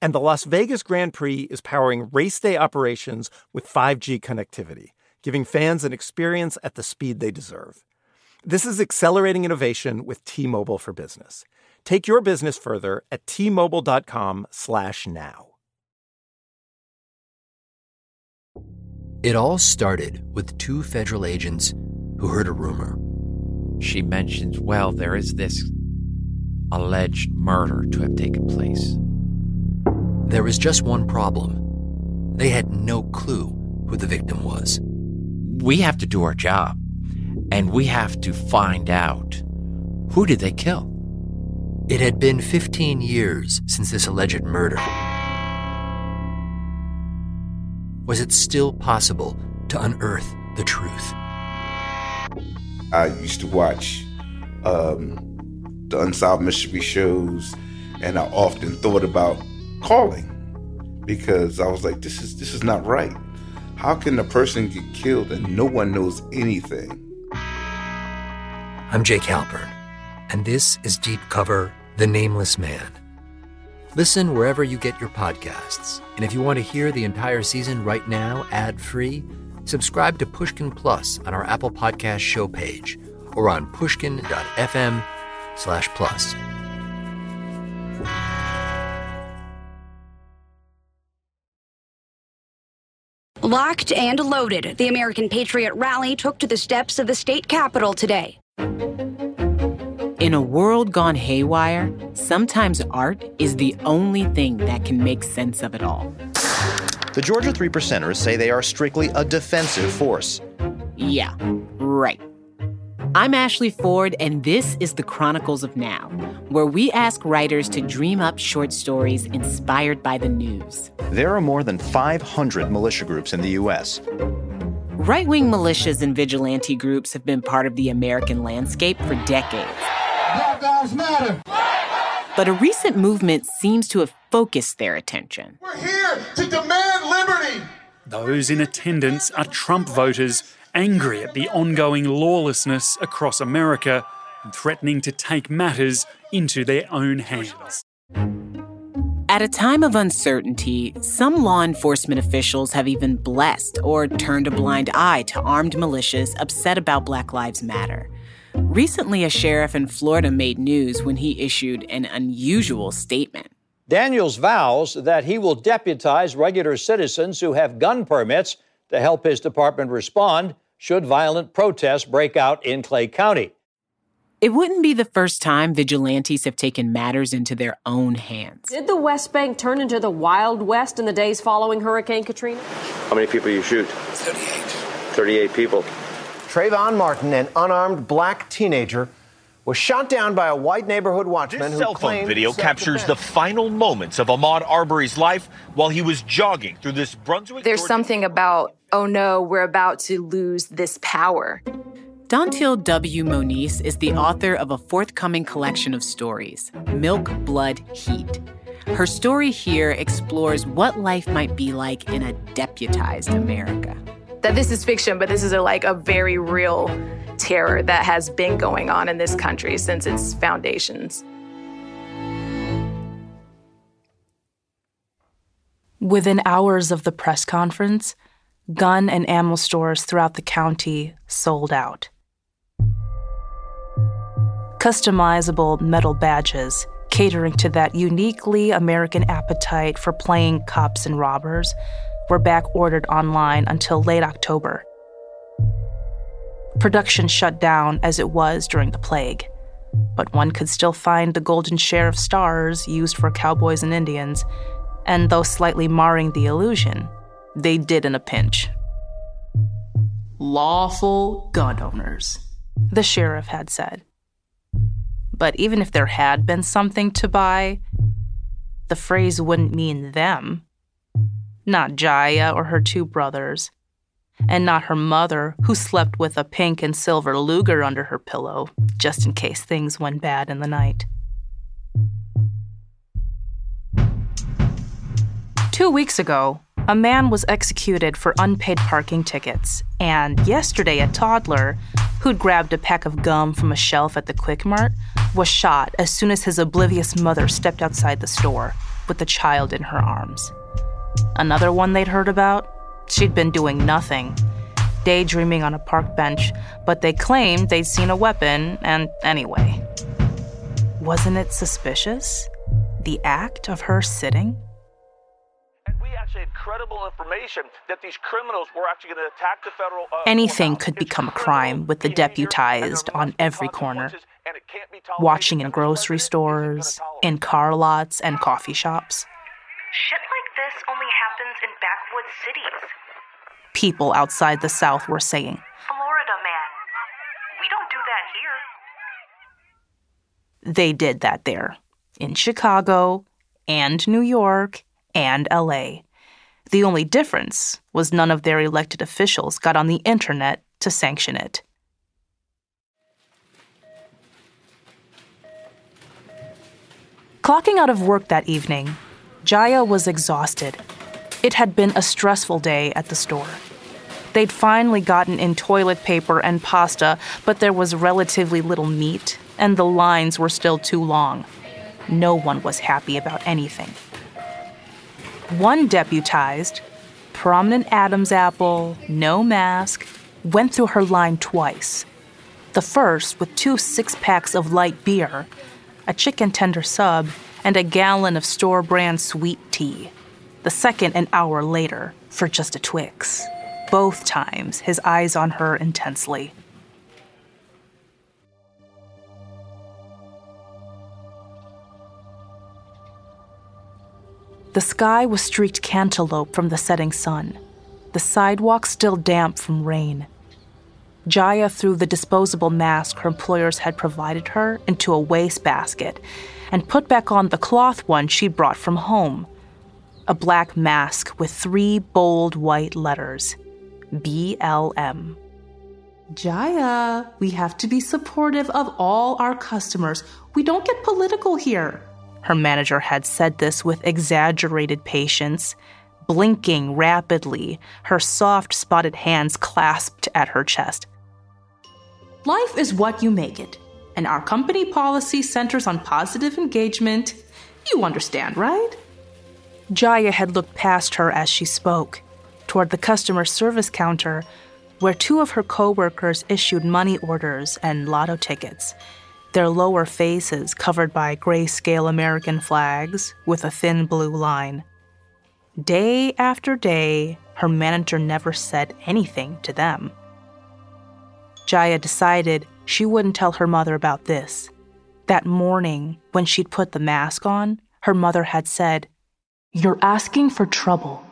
And the Las Vegas Grand Prix is powering race day operations with 5G connectivity giving fans an experience at the speed they deserve. This is accelerating innovation with T-Mobile for Business. Take your business further at t-mobile.com/now. It all started with two federal agents who heard a rumor. She mentions, well, there is this alleged murder to have taken place. There was just one problem. They had no clue who the victim was we have to do our job and we have to find out who did they kill? It had been 15 years since this alleged murder. Was it still possible to unearth the truth? I used to watch um, the Unsolved Mystery shows, and I often thought about calling because I was like, "This is this is not right." How can a person get killed and no one knows anything? I'm Jake Halpern, and this is Deep Cover The Nameless Man. Listen wherever you get your podcasts. And if you want to hear the entire season right now, ad free, subscribe to Pushkin Plus on our Apple Podcast show page or on pushkin.fm slash plus. Locked and loaded, the American Patriot Rally took to the steps of the state capitol today. In a world gone haywire, sometimes art is the only thing that can make sense of it all. The Georgia Three Percenters say they are strictly a defensive force. Yeah, right. I'm Ashley Ford, and this is the Chronicles of Now, where we ask writers to dream up short stories inspired by the news. There are more than 500 militia groups in the U.S. Right wing militias and vigilante groups have been part of the American landscape for decades. Black Lives Matter! But a recent movement seems to have focused their attention. We're here to demand liberty! Those in attendance are Trump voters angry at the ongoing lawlessness across America and threatening to take matters into their own hands. At a time of uncertainty, some law enforcement officials have even blessed or turned a blind eye to armed militias upset about Black Lives Matter. Recently, a sheriff in Florida made news when he issued an unusual statement. Daniels vows that he will deputize regular citizens who have gun permits to help his department respond should violent protests break out in Clay County. It wouldn't be the first time vigilantes have taken matters into their own hands. Did the West Bank turn into the Wild West in the days following Hurricane Katrina? How many people you shoot? 38. 38 people. Trayvon Martin, an unarmed black teenager, was shot down by a white neighborhood watchman this who cell phone video captures the final moments of Ahmaud Arbery's life while he was jogging through this Brunswick. There's Georgia- something about, oh no, we're about to lose this power. Dantiel W. Moniz is the author of a forthcoming collection of stories, Milk, Blood, Heat. Her story here explores what life might be like in a deputized America. That this is fiction, but this is a, like a very real terror that has been going on in this country since its foundations. Within hours of the press conference, gun and ammo stores throughout the county sold out. Customizable metal badges catering to that uniquely American appetite for playing cops and robbers were back ordered online until late October. Production shut down as it was during the plague, but one could still find the golden share of stars used for cowboys and Indians, and though slightly marring the illusion, they did in a pinch. Lawful gun owners, the sheriff had said. But even if there had been something to buy, the phrase wouldn't mean them. Not Jaya or her two brothers, and not her mother, who slept with a pink and silver Luger under her pillow, just in case things went bad in the night. Two weeks ago, a man was executed for unpaid parking tickets, and yesterday, a toddler who'd grabbed a pack of gum from a shelf at the Quick Mart was shot as soon as his oblivious mother stepped outside the store with the child in her arms. Another one they'd heard about, she'd been doing nothing, daydreaming on a park bench, but they claimed they'd seen a weapon, and anyway. Wasn't it suspicious? The act of her sitting? Actually had credible information that these criminals were actually going to attack the federal. Uh, Anything could become a crime with the deputized on every corner. Watching in grocery stores, in car lots, and coffee shops. Shit like this only happens in backwoods cities. People outside the South were saying. Florida, man. We don't do that here. They did that there, in Chicago, and New York, and LA. The only difference was none of their elected officials got on the internet to sanction it. Clocking out of work that evening, Jaya was exhausted. It had been a stressful day at the store. They'd finally gotten in toilet paper and pasta, but there was relatively little meat, and the lines were still too long. No one was happy about anything. One deputized, prominent Adam's apple, no mask, went through her line twice. The first with two six packs of light beer, a chicken tender sub, and a gallon of store brand sweet tea. The second an hour later for just a Twix. Both times, his eyes on her intensely. The sky was streaked cantaloupe from the setting sun, the sidewalk still damp from rain. Jaya threw the disposable mask her employers had provided her into a wastebasket and put back on the cloth one she'd brought from home. A black mask with three bold white letters BLM. Jaya, we have to be supportive of all our customers. We don't get political here. Her manager had said this with exaggerated patience, blinking rapidly, her soft spotted hands clasped at her chest. Life is what you make it, and our company policy centers on positive engagement. You understand, right? Jaya had looked past her as she spoke, toward the customer service counter, where two of her coworkers issued money orders and lotto tickets their lower faces covered by grayscale American flags with a thin blue line. Day after day, her manager never said anything to them. Jaya decided she wouldn't tell her mother about this. That morning, when she'd put the mask on, her mother had said, You're asking for trouble.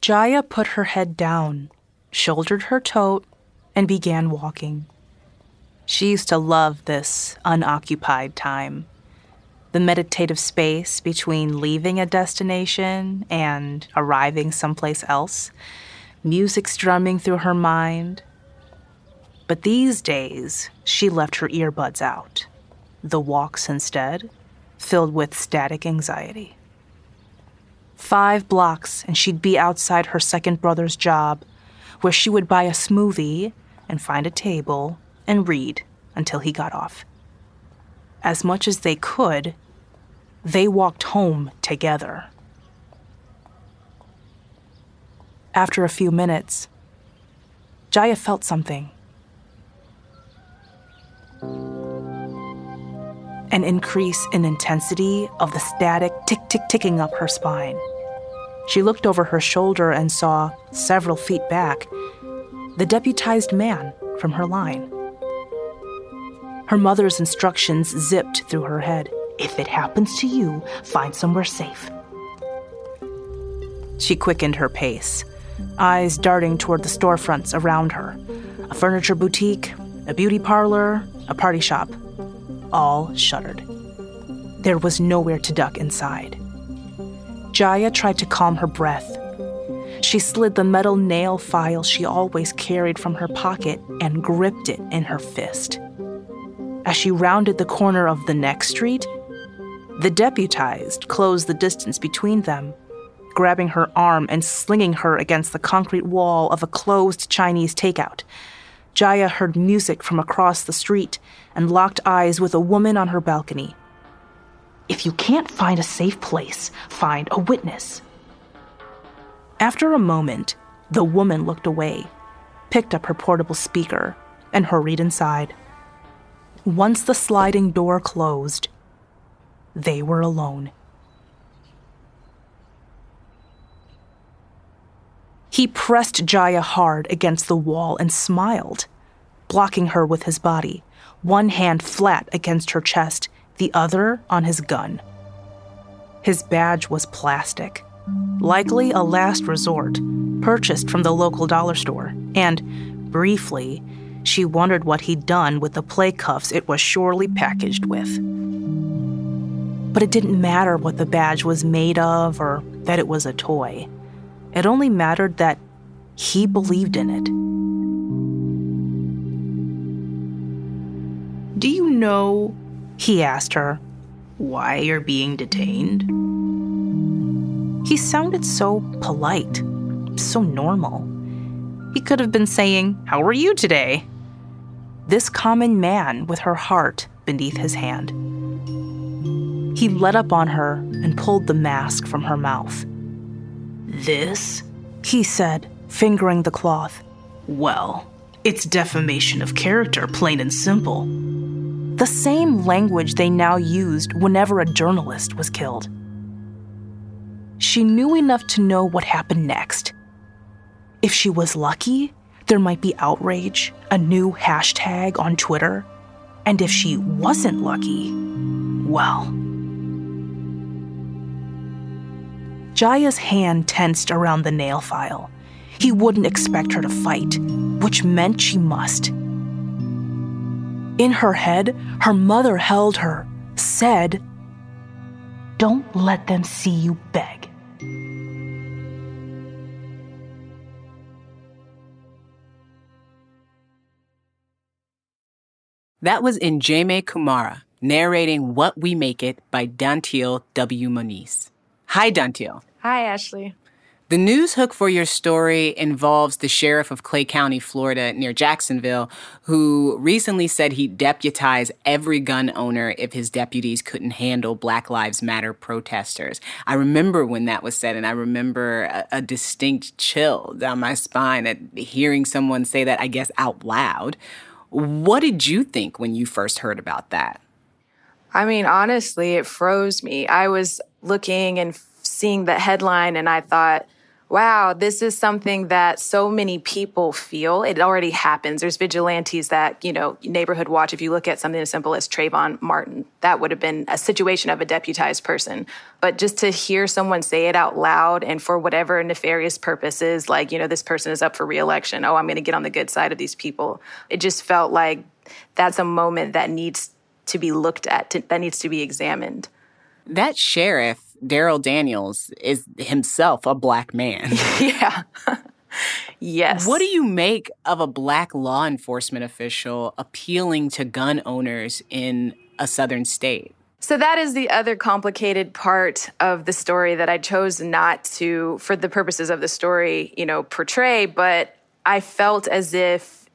Jaya put her head down shouldered her tote, and began walking. She used to love this unoccupied time, the meditative space between leaving a destination and arriving someplace else, music strumming through her mind. But these days, she left her earbuds out, the walks instead, filled with static anxiety. Five blocks, and she'd be outside her second brother's job where she would buy a smoothie and find a table and read until he got off. As much as they could, they walked home together. After a few minutes, Jaya felt something. an increase in intensity of the static tick tick ticking up her spine. She looked over her shoulder and saw, several feet back, the deputized man from her line. Her mother's instructions zipped through her head. If it happens to you, find somewhere safe. She quickened her pace, eyes darting toward the storefronts around her a furniture boutique, a beauty parlor, a party shop. All shuttered. There was nowhere to duck inside. Jaya tried to calm her breath. She slid the metal nail file she always carried from her pocket and gripped it in her fist. As she rounded the corner of the next street, the deputized closed the distance between them, grabbing her arm and slinging her against the concrete wall of a closed Chinese takeout. Jaya heard music from across the street and locked eyes with a woman on her balcony. If you can't find a safe place, find a witness. After a moment, the woman looked away, picked up her portable speaker, and hurried inside. Once the sliding door closed, they were alone. He pressed Jaya hard against the wall and smiled, blocking her with his body, one hand flat against her chest, the other on his gun. His badge was plastic, likely a last resort, purchased from the local dollar store, and, briefly, she wondered what he'd done with the play cuffs it was surely packaged with. But it didn't matter what the badge was made of or that it was a toy. It only mattered that he believed in it. Do you know, he asked her, why you're being detained? He sounded so polite, so normal. He could have been saying, How are you today? This common man with her heart beneath his hand. He let up on her and pulled the mask from her mouth. This? He said, fingering the cloth. Well, it's defamation of character, plain and simple. The same language they now used whenever a journalist was killed. She knew enough to know what happened next. If she was lucky, there might be outrage, a new hashtag on Twitter. And if she wasn't lucky, well. Jaya's hand tensed around the nail file. He wouldn't expect her to fight, which meant she must. In her head, her mother held her, said, Don't let them see you beg. That was Njeme Kumara narrating What We Make It by Dantiel W. Moniz. Hi, Dantiel. Hi, Ashley. The news hook for your story involves the sheriff of Clay County, Florida, near Jacksonville, who recently said he'd deputize every gun owner if his deputies couldn't handle Black Lives Matter protesters. I remember when that was said, and I remember a, a distinct chill down my spine at hearing someone say that, I guess, out loud. What did you think when you first heard about that? I mean, honestly, it froze me. I was looking and seeing the headline, and I thought, wow, this is something that so many people feel. It already happens. There's vigilantes that, you know, neighborhood watch. If you look at something as simple as Trayvon Martin, that would have been a situation of a deputized person. But just to hear someone say it out loud and for whatever nefarious purposes, like, you know, this person is up for reelection. Oh, I'm going to get on the good side of these people. It just felt like that's a moment that needs to be looked at, to, that needs to be examined. That sheriff Darryl Daniels is himself a black man. yeah. yes. What do you make of a black law enforcement official appealing to gun owners in a southern state? So that is the other complicated part of the story that I chose not to, for the purposes of the story, you know, portray, but I felt as if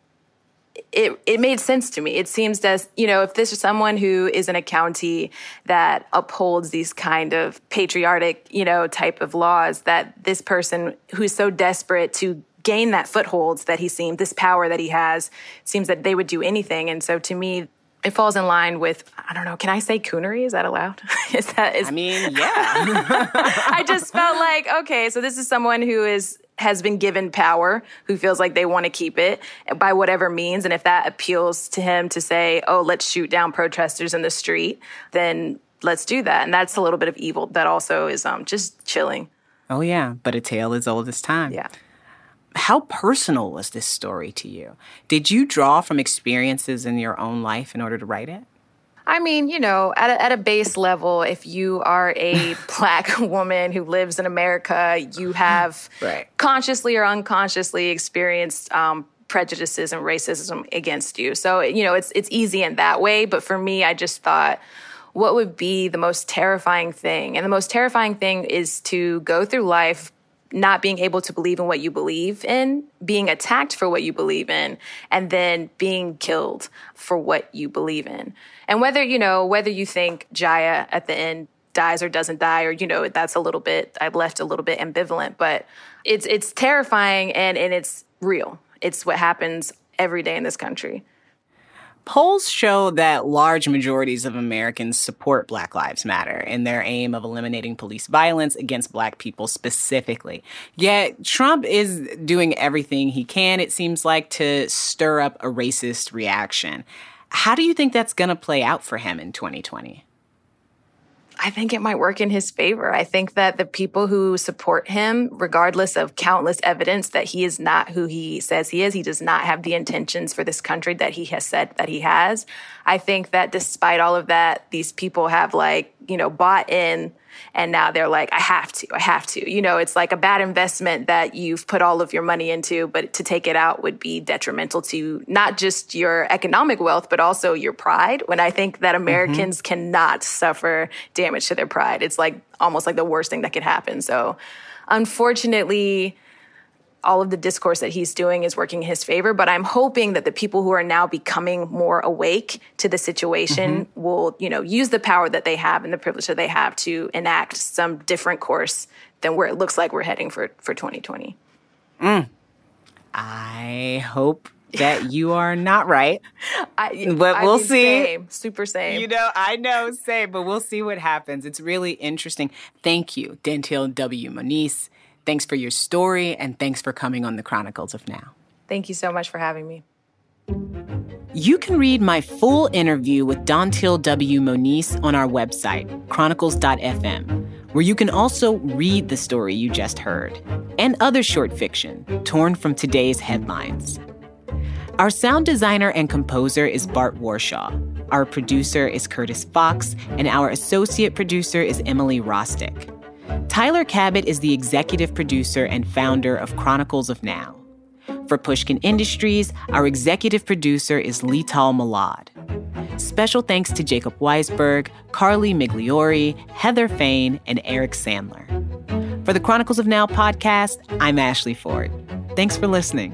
it, it made sense to me. It seems as, you know, if this is someone who is in a county that upholds these kind of patriotic, you know, type of laws, that this person who's so desperate to gain that footholds that he seems, this power that he has, seems that they would do anything. And so to me, it falls in line with I don't know. Can I say coonery? Is that allowed? is that? Is, I mean, yeah. I just felt like okay, so this is someone who is has been given power, who feels like they want to keep it by whatever means, and if that appeals to him to say, "Oh, let's shoot down protesters in the street," then let's do that. And that's a little bit of evil that also is um, just chilling. Oh yeah, but a tale as old as time. Yeah. How personal was this story to you? Did you draw from experiences in your own life in order to write it? I mean, you know, at a, at a base level, if you are a black woman who lives in America, you have right. consciously or unconsciously experienced um, prejudices and racism against you. So, you know, it's it's easy in that way. But for me, I just thought, what would be the most terrifying thing? And the most terrifying thing is to go through life not being able to believe in what you believe in, being attacked for what you believe in, and then being killed for what you believe in. And whether, you know, whether you think Jaya at the end dies or doesn't die, or, you know, that's a little bit, I've left a little bit ambivalent, but it's, it's terrifying and, and it's real. It's what happens every day in this country. Polls show that large majorities of Americans support Black Lives Matter in their aim of eliminating police violence against Black people specifically. Yet, Trump is doing everything he can, it seems like, to stir up a racist reaction. How do you think that's going to play out for him in 2020? I think it might work in his favor. I think that the people who support him, regardless of countless evidence that he is not who he says he is, he does not have the intentions for this country that he has said that he has. I think that despite all of that, these people have like, you know, bought in and now they're like, I have to, I have to. You know, it's like a bad investment that you've put all of your money into, but to take it out would be detrimental to not just your economic wealth, but also your pride. When I think that mm-hmm. Americans mm-hmm. cannot suffer damage to their pride, it's like almost like the worst thing that could happen. So, unfortunately, all of the discourse that he's doing is working in his favor. But I'm hoping that the people who are now becoming more awake to the situation mm-hmm. will, you know, use the power that they have and the privilege that they have to enact some different course than where it looks like we're heading for, for 2020. Mm. I hope that you are not right. I, but we'll mean, see. Same, super same. You know, I know, same, but we'll see what happens. It's really interesting. Thank you, Dantiel W. Moniz. Thanks for your story and thanks for coming on the Chronicles of Now. Thank you so much for having me. You can read my full interview with Dantiel W. Moniz on our website, chronicles.fm, where you can also read the story you just heard and other short fiction torn from today's headlines. Our sound designer and composer is Bart Warshaw. Our producer is Curtis Fox, and our associate producer is Emily Rostick. Tyler Cabot is the executive producer and founder of Chronicles of Now. For Pushkin Industries, our executive producer is Letal Molad. Special thanks to Jacob Weisberg, Carly Migliori, Heather Fain, and Eric Sandler. For the Chronicles of Now podcast, I'm Ashley Ford. Thanks for listening.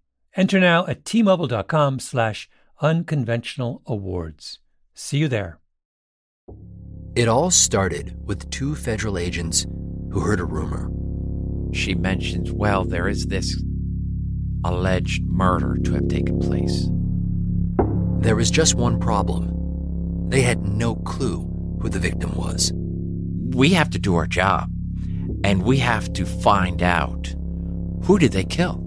Enter now at tmobile.com slash unconventional awards. See you there. It all started with two federal agents who heard a rumor. She mentions, well, there is this alleged murder to have taken place. There was just one problem. They had no clue who the victim was. We have to do our job, and we have to find out who did they kill?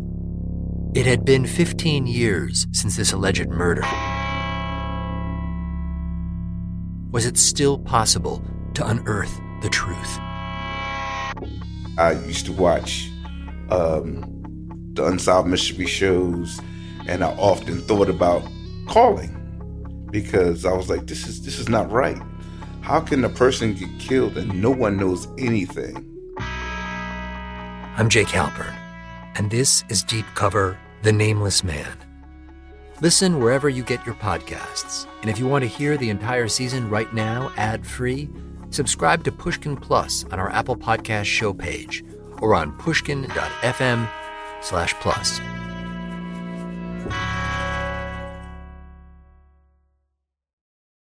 It had been 15 years since this alleged murder. Was it still possible to unearth the truth? I used to watch um, the Unsolved Mystery shows, and I often thought about calling because I was like, "This is this is not right. How can a person get killed and no one knows anything?" I'm Jake Halpern, and this is Deep Cover The Nameless Man. Listen wherever you get your podcasts. And if you want to hear the entire season right now, ad free, subscribe to Pushkin Plus on our Apple Podcast show page or on pushkin.fm slash plus.